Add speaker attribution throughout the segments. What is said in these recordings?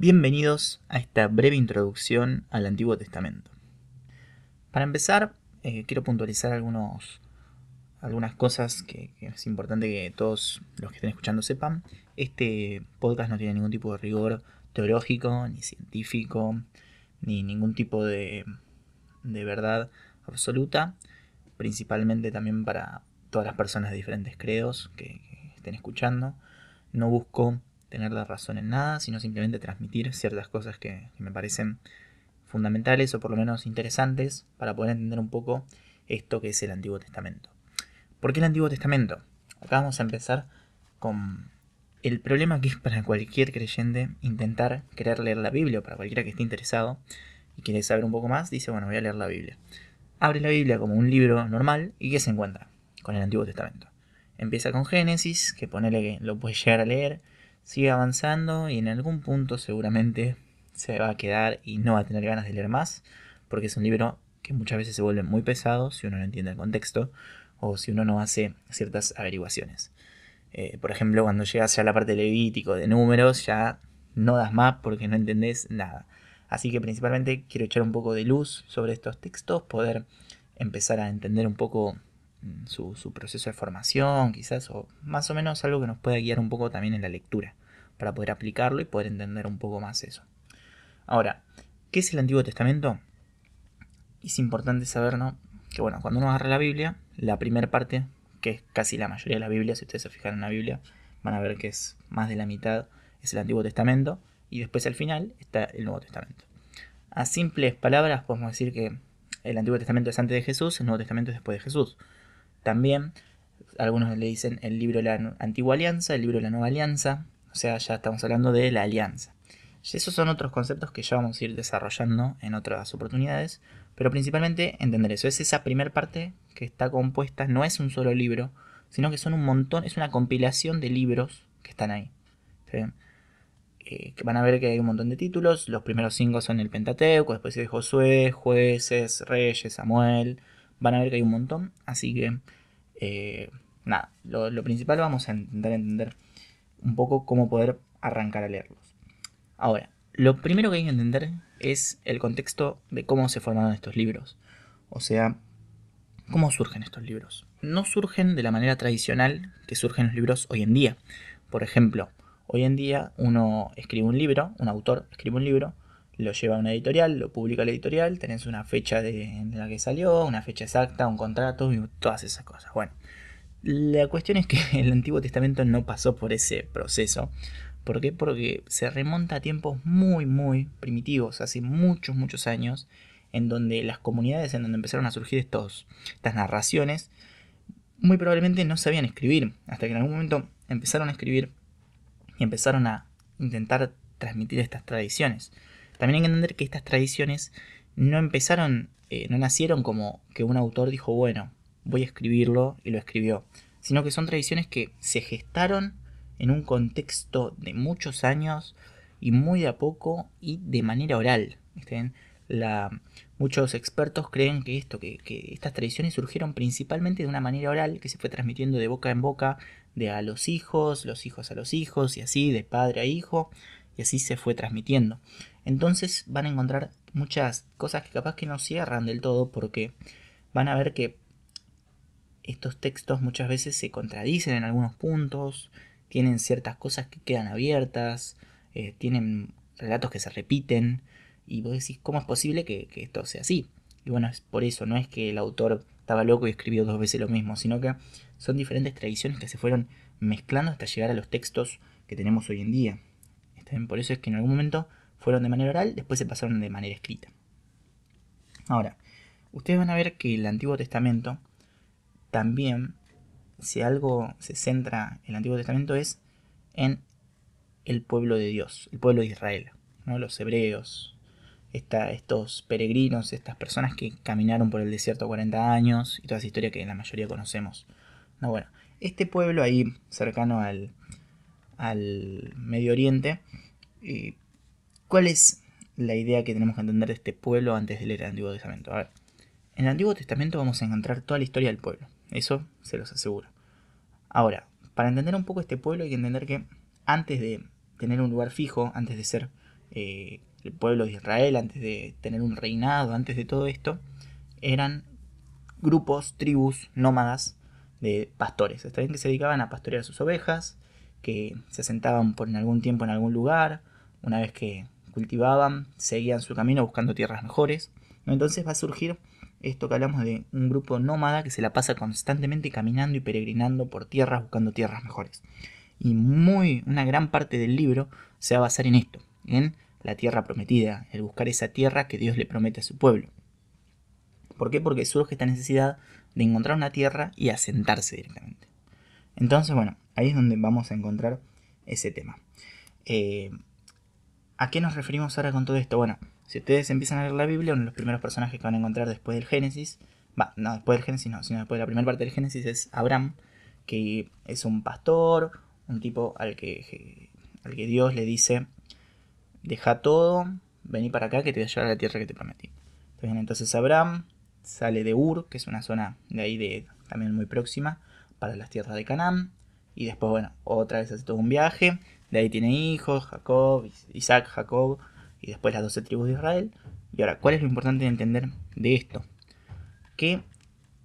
Speaker 1: Bienvenidos a esta breve introducción al Antiguo Testamento. Para empezar, eh, quiero puntualizar algunos, algunas cosas que, es importante que todos los que estén escuchando sepan. Este podcast no tiene ningún tipo de rigor teológico, ni científico, ni ningún tipo de, de verdad absoluta, principalmente también para todas las personas de diferentes credos que estén escuchando. No busco tener la razón en nada, sino simplemente transmitir ciertas cosas que, me parecen fundamentales o por lo menos interesantes para poder entender un poco esto que es el Antiguo Testamento. ¿Por qué el Antiguo Testamento? Acá vamos a empezar con el problema que es para cualquier creyente intentar querer leer la Biblia, para cualquiera que esté interesado y quiere saber un poco más, dice, bueno, voy a leer la Biblia. Abre la Biblia como un libro normal y ¿qué se encuentra? Con el Antiguo Testamento. Empieza con Génesis, que ponele que lo puedes llegar a leer, sigue avanzando y en algún punto seguramente se va a quedar y no va a tener ganas de leer más, porque es un libro que muchas veces se vuelve muy pesado si uno no entiende el contexto o si uno no hace ciertas averiguaciones. Eh, por ejemplo, cuando llegas ya a la parte Levítico, de números, ya no das más porque no entendés nada. Así que principalmente quiero echar un poco de luz sobre estos textos, poder empezar a entender un poco mm, su, su, proceso de formación, quizás, o más o menos algo que nos pueda guiar un poco también en la lectura, para poder aplicarlo y poder entender un poco más eso. Ahora, ¿qué es el Antiguo Testamento? Es importante saber, ¿no? Que bueno, cuando uno agarra la Biblia, la primera parte que es casi la mayoría de la Biblia, si ustedes se fijan en la Biblia, van a ver que es más de la mitad, es el Antiguo Testamento, y después al final está el Nuevo Testamento. A simples palabras podemos decir que el Antiguo Testamento es antes de Jesús, el Nuevo Testamento es después de Jesús. También algunos le dicen el libro de la Antigua Alianza, el libro de la Nueva Alianza, o sea, ya estamos hablando de la alianza. Y esos son otros conceptos que ya vamos a ir desarrollando en otras oportunidades, pero principalmente entender eso. Es esa primera parte que está compuesta, no es un solo libro, sino que son un montón, es una compilación de libros que están ahí. Eh, que van a ver que hay un montón de títulos. Los primeros cinco son el Pentateuco, después de Josué, Jueces, Reyes, Samuel. Van a ver que hay un montón. Así que, eh, nada, lo, lo principal vamos a intentar entender un poco cómo poder arrancar a leerlos. Ahora, lo primero que hay que entender es el contexto de cómo se formaron estos libros. O sea, cómo surgen estos libros. No surgen de la manera tradicional que surgen los libros hoy en día. Por ejemplo, hoy en día uno escribe un libro, un autor escribe un libro, lo lleva a una editorial, lo publica la editorial, tenés una fecha de, en la que salió, una fecha exacta, un contrato y todas esas cosas. Bueno, la cuestión es que el Antiguo Testamento no pasó por ese proceso. ¿Por qué? Porque se remonta a tiempos muy, muy primitivos, hace muchos, muchos años, en donde las comunidades en donde empezaron a surgir estas narraciones, muy probablemente no sabían escribir, hasta que en algún momento empezaron a escribir y empezaron a intentar transmitir estas tradiciones. También hay que entender que estas tradiciones no empezaron, eh, no nacieron como que un autor dijo, bueno, voy a escribirlo y lo escribió, sino que son tradiciones que se gestaron en un contexto de muchos años y muy de a poco y de manera oral. Muchos expertos creen que esto, que, que, estas tradiciones surgieron principalmente de una manera oral que se fue transmitiendo de boca en boca, de a los hijos, los hijos a los hijos, y así, de padre a hijo, y así se fue transmitiendo. Entonces van a encontrar muchas cosas que capaz que no cierran del todo porque van a ver que estos textos muchas veces se contradicen en algunos puntos, tienen ciertas cosas que quedan abiertas, eh, tienen relatos que se repiten, y vos decís, ¿cómo es posible que, esto sea así? Y bueno, es por eso, no es que el autor estaba loco y escribió dos veces lo mismo, sino que son diferentes tradiciones que se fueron mezclando hasta llegar a los textos que tenemos hoy en día. Por eso es que en algún momento fueron de manera oral, después se pasaron de manera escrita. Ahora, ustedes van a ver que el Antiguo Testamento también si algo se centra en el Antiguo Testamento es en el pueblo de Dios, el pueblo de Israel, ¿no? los hebreos, estos peregrinos, estas personas que caminaron por el desierto 40 años y toda esa historia que la mayoría conocemos. No, bueno, este pueblo ahí cercano al, al Medio Oriente, eh, ¿cuál es la idea que tenemos que entender de este pueblo antes de leer el Antiguo Testamento? A ver, en el Antiguo Testamento vamos a encontrar toda la historia del pueblo. Eso se los aseguro. Ahora, para entender un poco este pueblo hay que entender que antes de tener un lugar fijo, antes de ser eh, el pueblo de Israel, antes de tener un reinado, antes de todo esto, eran grupos, tribus nómadas de pastores. Está bien que se dedicaban a pastorear sus ovejas, que se asentaban por algún tiempo en algún lugar, una vez que cultivaban, seguían su camino buscando tierras mejores. Entonces va a surgir esto que hablamos de un grupo nómada que se la pasa constantemente caminando y peregrinando por tierras buscando tierras mejores. Y muy, una gran parte del libro se va a basar en esto, en la tierra prometida, el buscar esa tierra que Dios le promete a su pueblo. ¿Por qué? Porque surge esta necesidad de encontrar una tierra y asentarse directamente. Entonces, bueno, ahí es donde vamos a encontrar ese tema. Eh, ¿A qué nos referimos ahora con todo esto? Bueno, si ustedes empiezan a leer la Biblia, uno de los primeros personajes que van a encontrar después del Génesis, va, no después del Génesis, no, sino después de la primera parte del Génesis es Abraham, que es un pastor, un tipo al que, al que Dios le dice, deja todo, vení para acá que te voy a llevar a la tierra que te prometí. Entonces Abraham sale de Ur, que es una zona de ahí de, también muy próxima, para las tierras de Canaán. Y después, bueno, otra vez hace todo un viaje. De ahí tiene hijos, Jacob, Isaac, Jacob, y después las 12 tribus de Israel. Y ahora, ¿cuál es lo importante de entender de esto? Que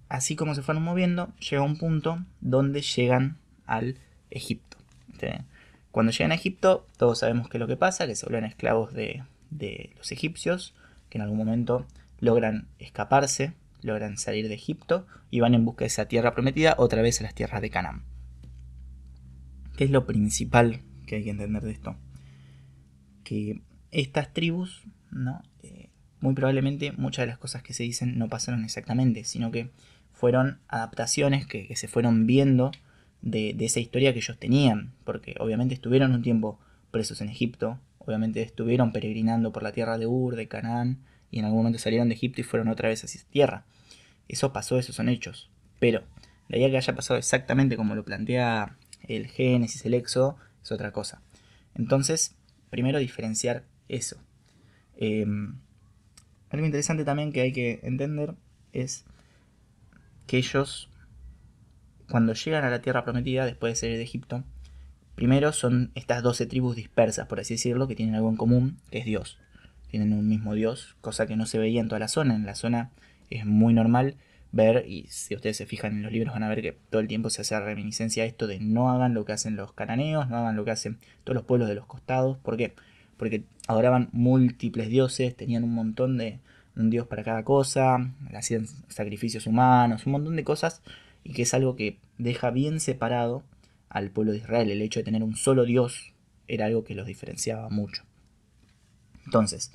Speaker 1: así como se fueron moviendo, llega un punto donde llegan al Egipto. Cuando llegan a Egipto, todos sabemos qué es lo que pasa, que se vuelven esclavos de, de los egipcios, que en algún momento logran escaparse, logran salir de Egipto y van en busca de esa tierra prometida otra vez a las tierras de Canaán. ¿Qué es lo principal que hay que entender de esto? Que estas tribus, ¿no? Eh, muy probablemente muchas de las cosas que se dicen no pasaron exactamente, sino que fueron adaptaciones que, se fueron viendo de, de, esa historia que ellos tenían, porque obviamente estuvieron un tiempo presos en Egipto, obviamente estuvieron peregrinando por la tierra de Ur, de Canaán, y en algún momento salieron de Egipto y fueron otra vez hacia tierra. Eso pasó, esos son hechos. Pero de ahí a que haya pasado exactamente como lo plantea el Génesis, el Éxodo, es otra cosa. Entonces, primero diferenciar eso. Em, algo interesante también que hay que entender es que ellos, cuando llegan a la tierra prometida, después de salir de Egipto, primero son estas 12 tribus dispersas, por así decirlo, que tienen algo en común, que es Dios tienen un mismo dios, cosa que no se veía en toda la zona. En la zona es muy normal ver, y si ustedes se fijan en los libros van a ver que todo el tiempo se hace reminiscencia a esto de no hagan lo que hacen los cananeos, no hagan lo que hacen todos los pueblos de los costados. ¿Por qué? Porque adoraban múltiples dioses, tenían un montón de un dios para cada cosa, hacían sacrificios humanos, un montón de cosas, y que es algo que deja bien separado al pueblo de Israel. El hecho de tener un solo dios era algo que los diferenciaba mucho. Entonces,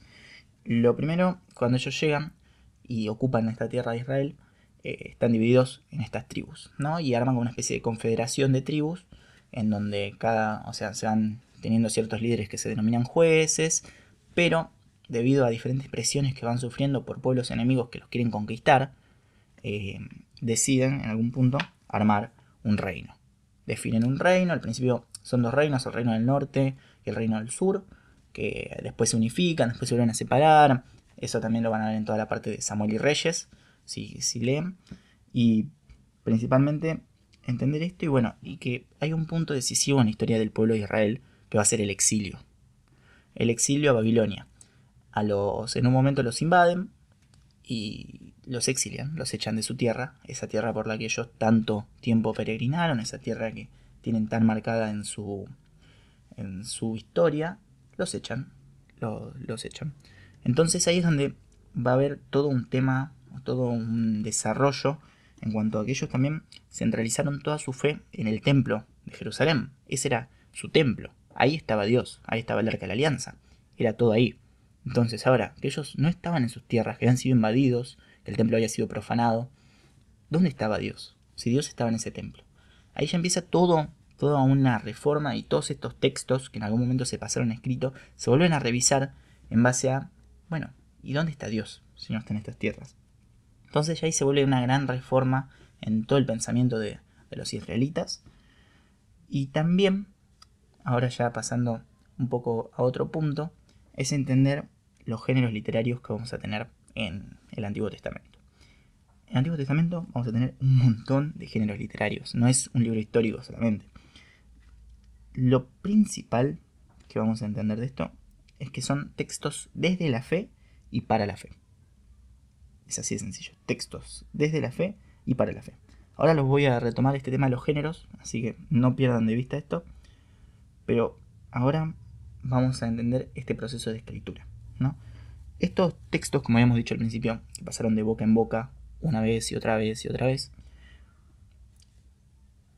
Speaker 1: lo primero, cuando ellos llegan y ocupan esta tierra de Israel, eh, están divididos en estas tribus, ¿no? Y arman una especie de confederación de tribus, en donde cada, o sea, se van teniendo ciertos líderes que se denominan jueces, pero debido a diferentes presiones que van sufriendo por pueblos enemigos que los quieren conquistar, eh, deciden en algún punto armar un reino. Definen un reino, al principio son dos reinos, el reino del norte y el reino del sur, que después se unifican, después se vuelven a separar. Eso también lo van a ver en toda la parte de Samuel y Reyes, si, si leen. Y principalmente entender esto y bueno, y que hay un punto decisivo en la historia del pueblo de Israel que va a ser el exilio. El exilio a Babilonia. A los, en un momento los invaden y los exilian, los echan de su tierra, esa tierra por la que ellos tanto tiempo peregrinaron, esa tierra que tienen tan marcada en su, en su historia, los echan, los echan. Entonces ahí es donde va a haber todo un tema, todo un desarrollo en cuanto a que ellos también centralizaron toda su fe en el templo de Jerusalén. Ese era su templo. Ahí estaba Dios, ahí estaba el arca de la alianza. Era todo ahí. Entonces ahora que ellos no estaban en sus tierras, que habían sido invadidos, que el templo había sido profanado, ¿dónde estaba Dios? Si Dios estaba en ese templo. Ahí ya empieza todo toda una reforma y todos estos textos que en algún momento se pasaron escritos se vuelven a revisar en base a, bueno, ¿y dónde está Dios si no está en estas tierras? Entonces ya ahí se vuelve una gran reforma en todo el pensamiento de, de los israelitas. Y también, ahora ya pasando un poco a otro punto, es entender los géneros literarios que vamos a tener en el Antiguo Testamento. En el Antiguo Testamento vamos a tener un montón de géneros literarios, no es un libro histórico solamente. Lo principal que vamos a entender de esto es que son textos desde la fe y para la fe. Es así de sencillo. Textos desde la fe y para la fe. Ahora los voy a retomar este tema de los géneros, así que no pierdan de vista esto. Pero ahora vamos a entender este proceso de escritura. ¿no? Estos textos, como habíamos dicho al principio, que pasaron de boca en boca una vez y otra vez y otra vez,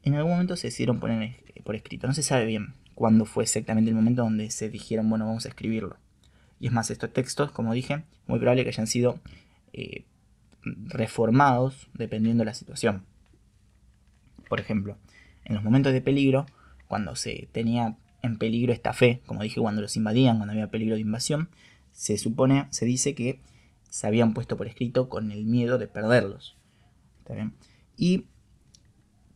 Speaker 1: en algún momento se decidieron poner por escrito. No se sabe bien cuándo fue exactamente el momento donde se dijeron, bueno, vamos a escribirlo. Y es más, estos textos, como dije, muy probable que hayan sido eh, reformados dependiendo de la situación. Por ejemplo, en los momentos de peligro, cuando se tenía en peligro esta fe, como dije, cuando los invadían, cuando había peligro de invasión, se supone, se dice que se habían puesto por escrito con el miedo de perderlos. ¿Está bien? Y,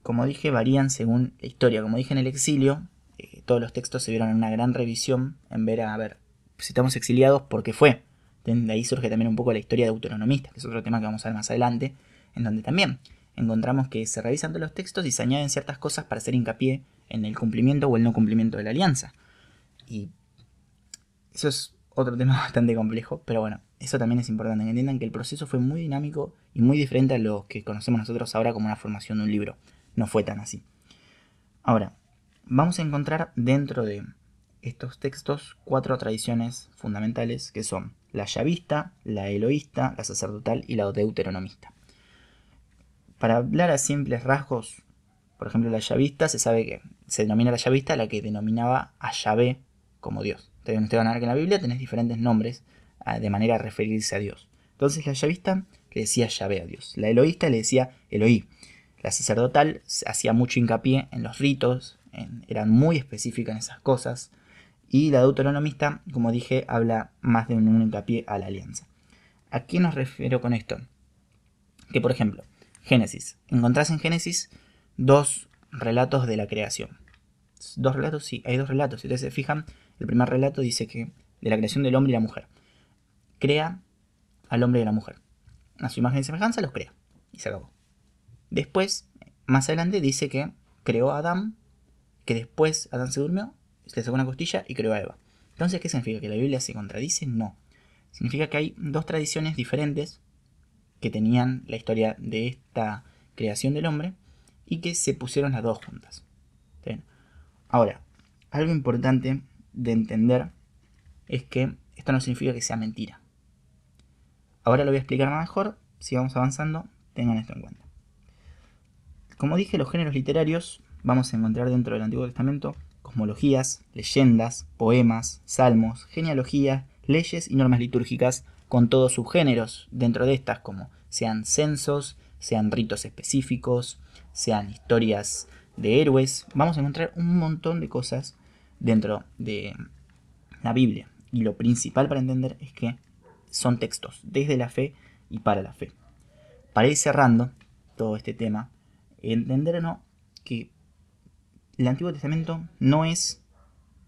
Speaker 1: como dije, varían según la historia. Como dije en el exilio, eh, todos los textos se vieron en una gran revisión en ver a, ver, si estamos exiliados, ¿por qué fue? De ahí surge también un poco la historia de autonomistas, que es otro tema que vamos a ver más adelante, en donde también encontramos que se revisan todos los textos y se añaden ciertas cosas para hacer hincapié en el cumplimiento o el no cumplimiento de la alianza. Y eso es otro tema bastante complejo, pero bueno, eso también es importante, que entiendan que el proceso fue muy dinámico y muy diferente a lo que conocemos nosotros ahora como una formación de un libro. No fue tan así. Ahora, vamos a encontrar dentro de estos textos cuatro tradiciones fundamentales que son la yavista, la eloísta, la sacerdotal y la deuteronomista. Para hablar a simples rasgos, por ejemplo, la yavista se sabe que se denomina la yavista la que denominaba a Yahvé como Dios. Ustedes van a ver que en la Biblia tenés diferentes nombres ah, de manera a referirse a Dios. Entonces la yavista le decía Yahvé a Dios. La eloísta le decía Eloí. La sacerdotal hacía mucho hincapié en los ritos, eran muy específicas en esas cosas. Y la deuteronomista, como dije, habla más de un hincapié a la alianza. ¿A qué nos refiero con esto? Que por ejemplo, Génesis. Encontrás en Génesis dos relatos de la creación. Dos relatos, sí, hay dos relatos. Si ustedes se fijan, el primer relato dice que de la creación del hombre y la mujer. Crea al hombre y a la mujer. A su imagen y semejanza los crea. Y se acabó. Después, más adelante, dice que creó a Adán, que después Adán se durmió, le sacó una costilla y creó a Eva. Entonces, ¿qué significa? ¿Que la Biblia se contradice? No. Significa que hay dos tradiciones diferentes que tenían la historia de esta creación del hombre y que se pusieron las dos juntas. Ahora, algo importante de entender es que esto no significa que sea mentira. Ahora lo voy a explicar mejor, si vamos avanzando, tengan esto en cuenta. Como dije, los géneros literarios vamos a encontrar dentro del Antiguo Testamento cosmologías, leyendas, poemas, salmos, genealogías, leyes y normas litúrgicas con todos sus géneros dentro de estas, como sean censos, sean ritos específicos, sean historias de héroes. Vamos a encontrar un montón de cosas dentro de la Biblia. Y lo principal para entender es que son textos desde la fe y para la fe. Para ir cerrando todo este tema, entender ¿no? que el Antiguo Testamento no es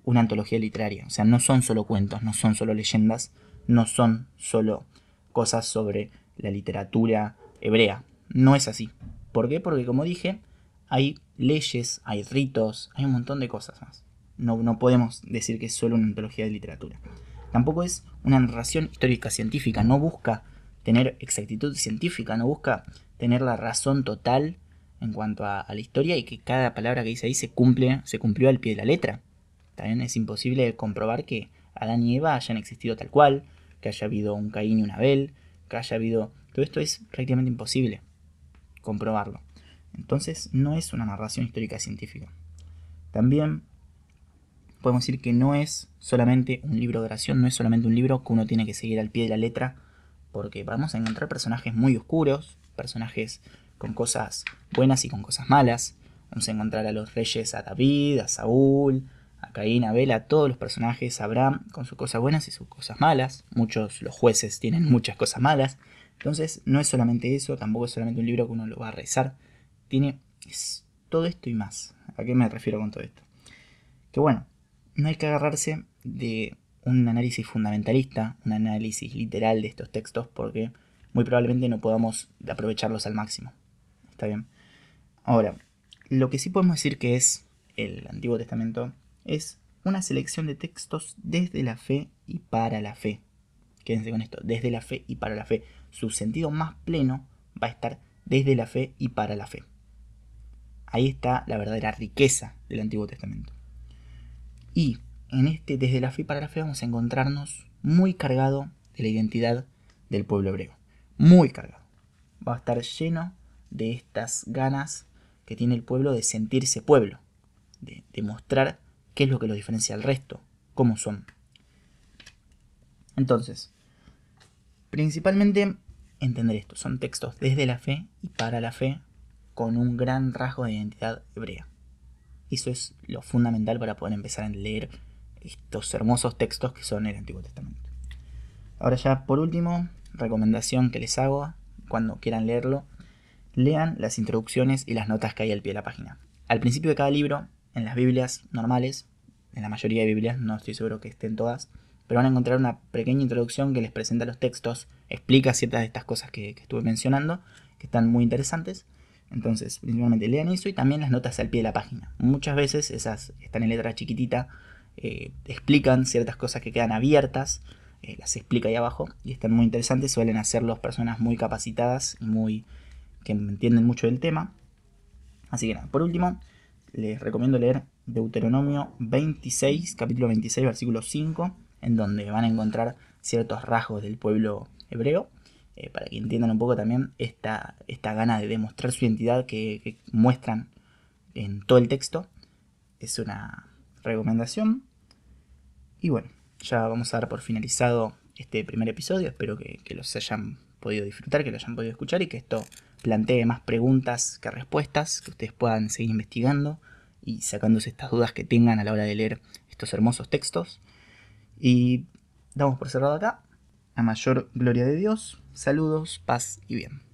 Speaker 1: una antología literaria, o sea, no son solo cuentos, no son solo leyendas, no son solo cosas sobre la literatura hebrea. No es así. ¿Por qué? Porque como dije, hay leyes, hay ritos, hay un montón de cosas más. No, no podemos decir que es solo una antología de literatura. Tampoco es una narración histórica científica, no busca tener exactitud científica, no busca tener la razón total en cuanto a, la historia y que cada palabra que dice ahí se cumple, se cumplió al pie de la letra. También es imposible comprobar que Adán y Eva hayan existido tal cual, que haya habido un Caín y un Abel, que haya habido... Todo esto es prácticamente imposible comprobarlo. Entonces no es una narración histórica científica. También podemos decir que no es solamente un libro de oración, no es solamente un libro que uno tiene que seguir al pie de la letra, porque vamos a encontrar personajes muy oscuros, personajes con cosas buenas y con cosas malas. Vamos a encontrar a los reyes, a David, a Saúl, a Caín, a Abel, a todos los personajes, a Abraham con sus cosas buenas y sus cosas malas. Muchos, los jueces tienen muchas cosas malas. Entonces no es solamente eso, tampoco es solamente un libro que uno lo va a rezar. Tiene todo esto y más. ¿A qué me refiero con todo esto? Que bueno, no hay que agarrarse de un análisis fundamentalista, un análisis literal de estos textos, porque muy probablemente no podamos aprovecharlos al máximo. ¿Está bien? Ahora, lo que sí podemos decir que es el Antiguo Testamento es una selección de textos desde la fe y para la fe. Quédense con esto, desde la fe y para la fe. Su sentido más pleno va a estar desde la fe y para la fe. Ahí está la verdadera riqueza del Antiguo Testamento. Y en este desde la fe y para la fe vamos a encontrarnos muy cargado de la identidad del pueblo hebreo. Muy cargado. Va a estar lleno de estas ganas que tiene el pueblo de sentirse pueblo, de demostrar qué es lo que lo diferencia al resto, cómo son. Entonces, principalmente entender esto, son textos desde la fe y para la fe con un gran rasgo de identidad hebrea. Eso es lo fundamental para poder empezar a leer estos hermosos textos que son el Antiguo Testamento. Ahora ya por último, recomendación que les hago cuando quieran leerlo, lean las introducciones y las notas que hay al pie de la página. Al principio de cada libro, en las Biblias normales, en la mayoría de Biblias, no estoy seguro que estén todas, pero van a encontrar una pequeña introducción que les presenta los textos, explica ciertas de estas cosas que, estuve mencionando, que están muy interesantes. Entonces, principalmente lean eso y también las notas al pie de la página. Muchas veces esas están en letra chiquitita, eh, explican ciertas cosas que quedan abiertas eh, las explica ahí abajo y están muy interesantes, suelen hacerlos personas muy capacitadas y muy que entienden mucho del tema. Así que nada, por último, les recomiendo leer Deuteronomio 26, capítulo 26, versículo 5, en donde van a encontrar ciertos rasgos del pueblo hebreo, eh, para que entiendan un poco también esta, esta gana de demostrar su identidad que muestran en todo el texto. Es una recomendación. Y bueno, ya vamos a dar por finalizado este primer episodio. Espero que, los hayan podido disfrutar, que lo hayan podido escuchar y que esto plantee más preguntas que respuestas, que ustedes puedan seguir investigando y sacándose estas dudas que tengan a la hora de leer estos hermosos textos. Y damos por cerrado acá. A mayor gloria de Dios, saludos, paz y bien.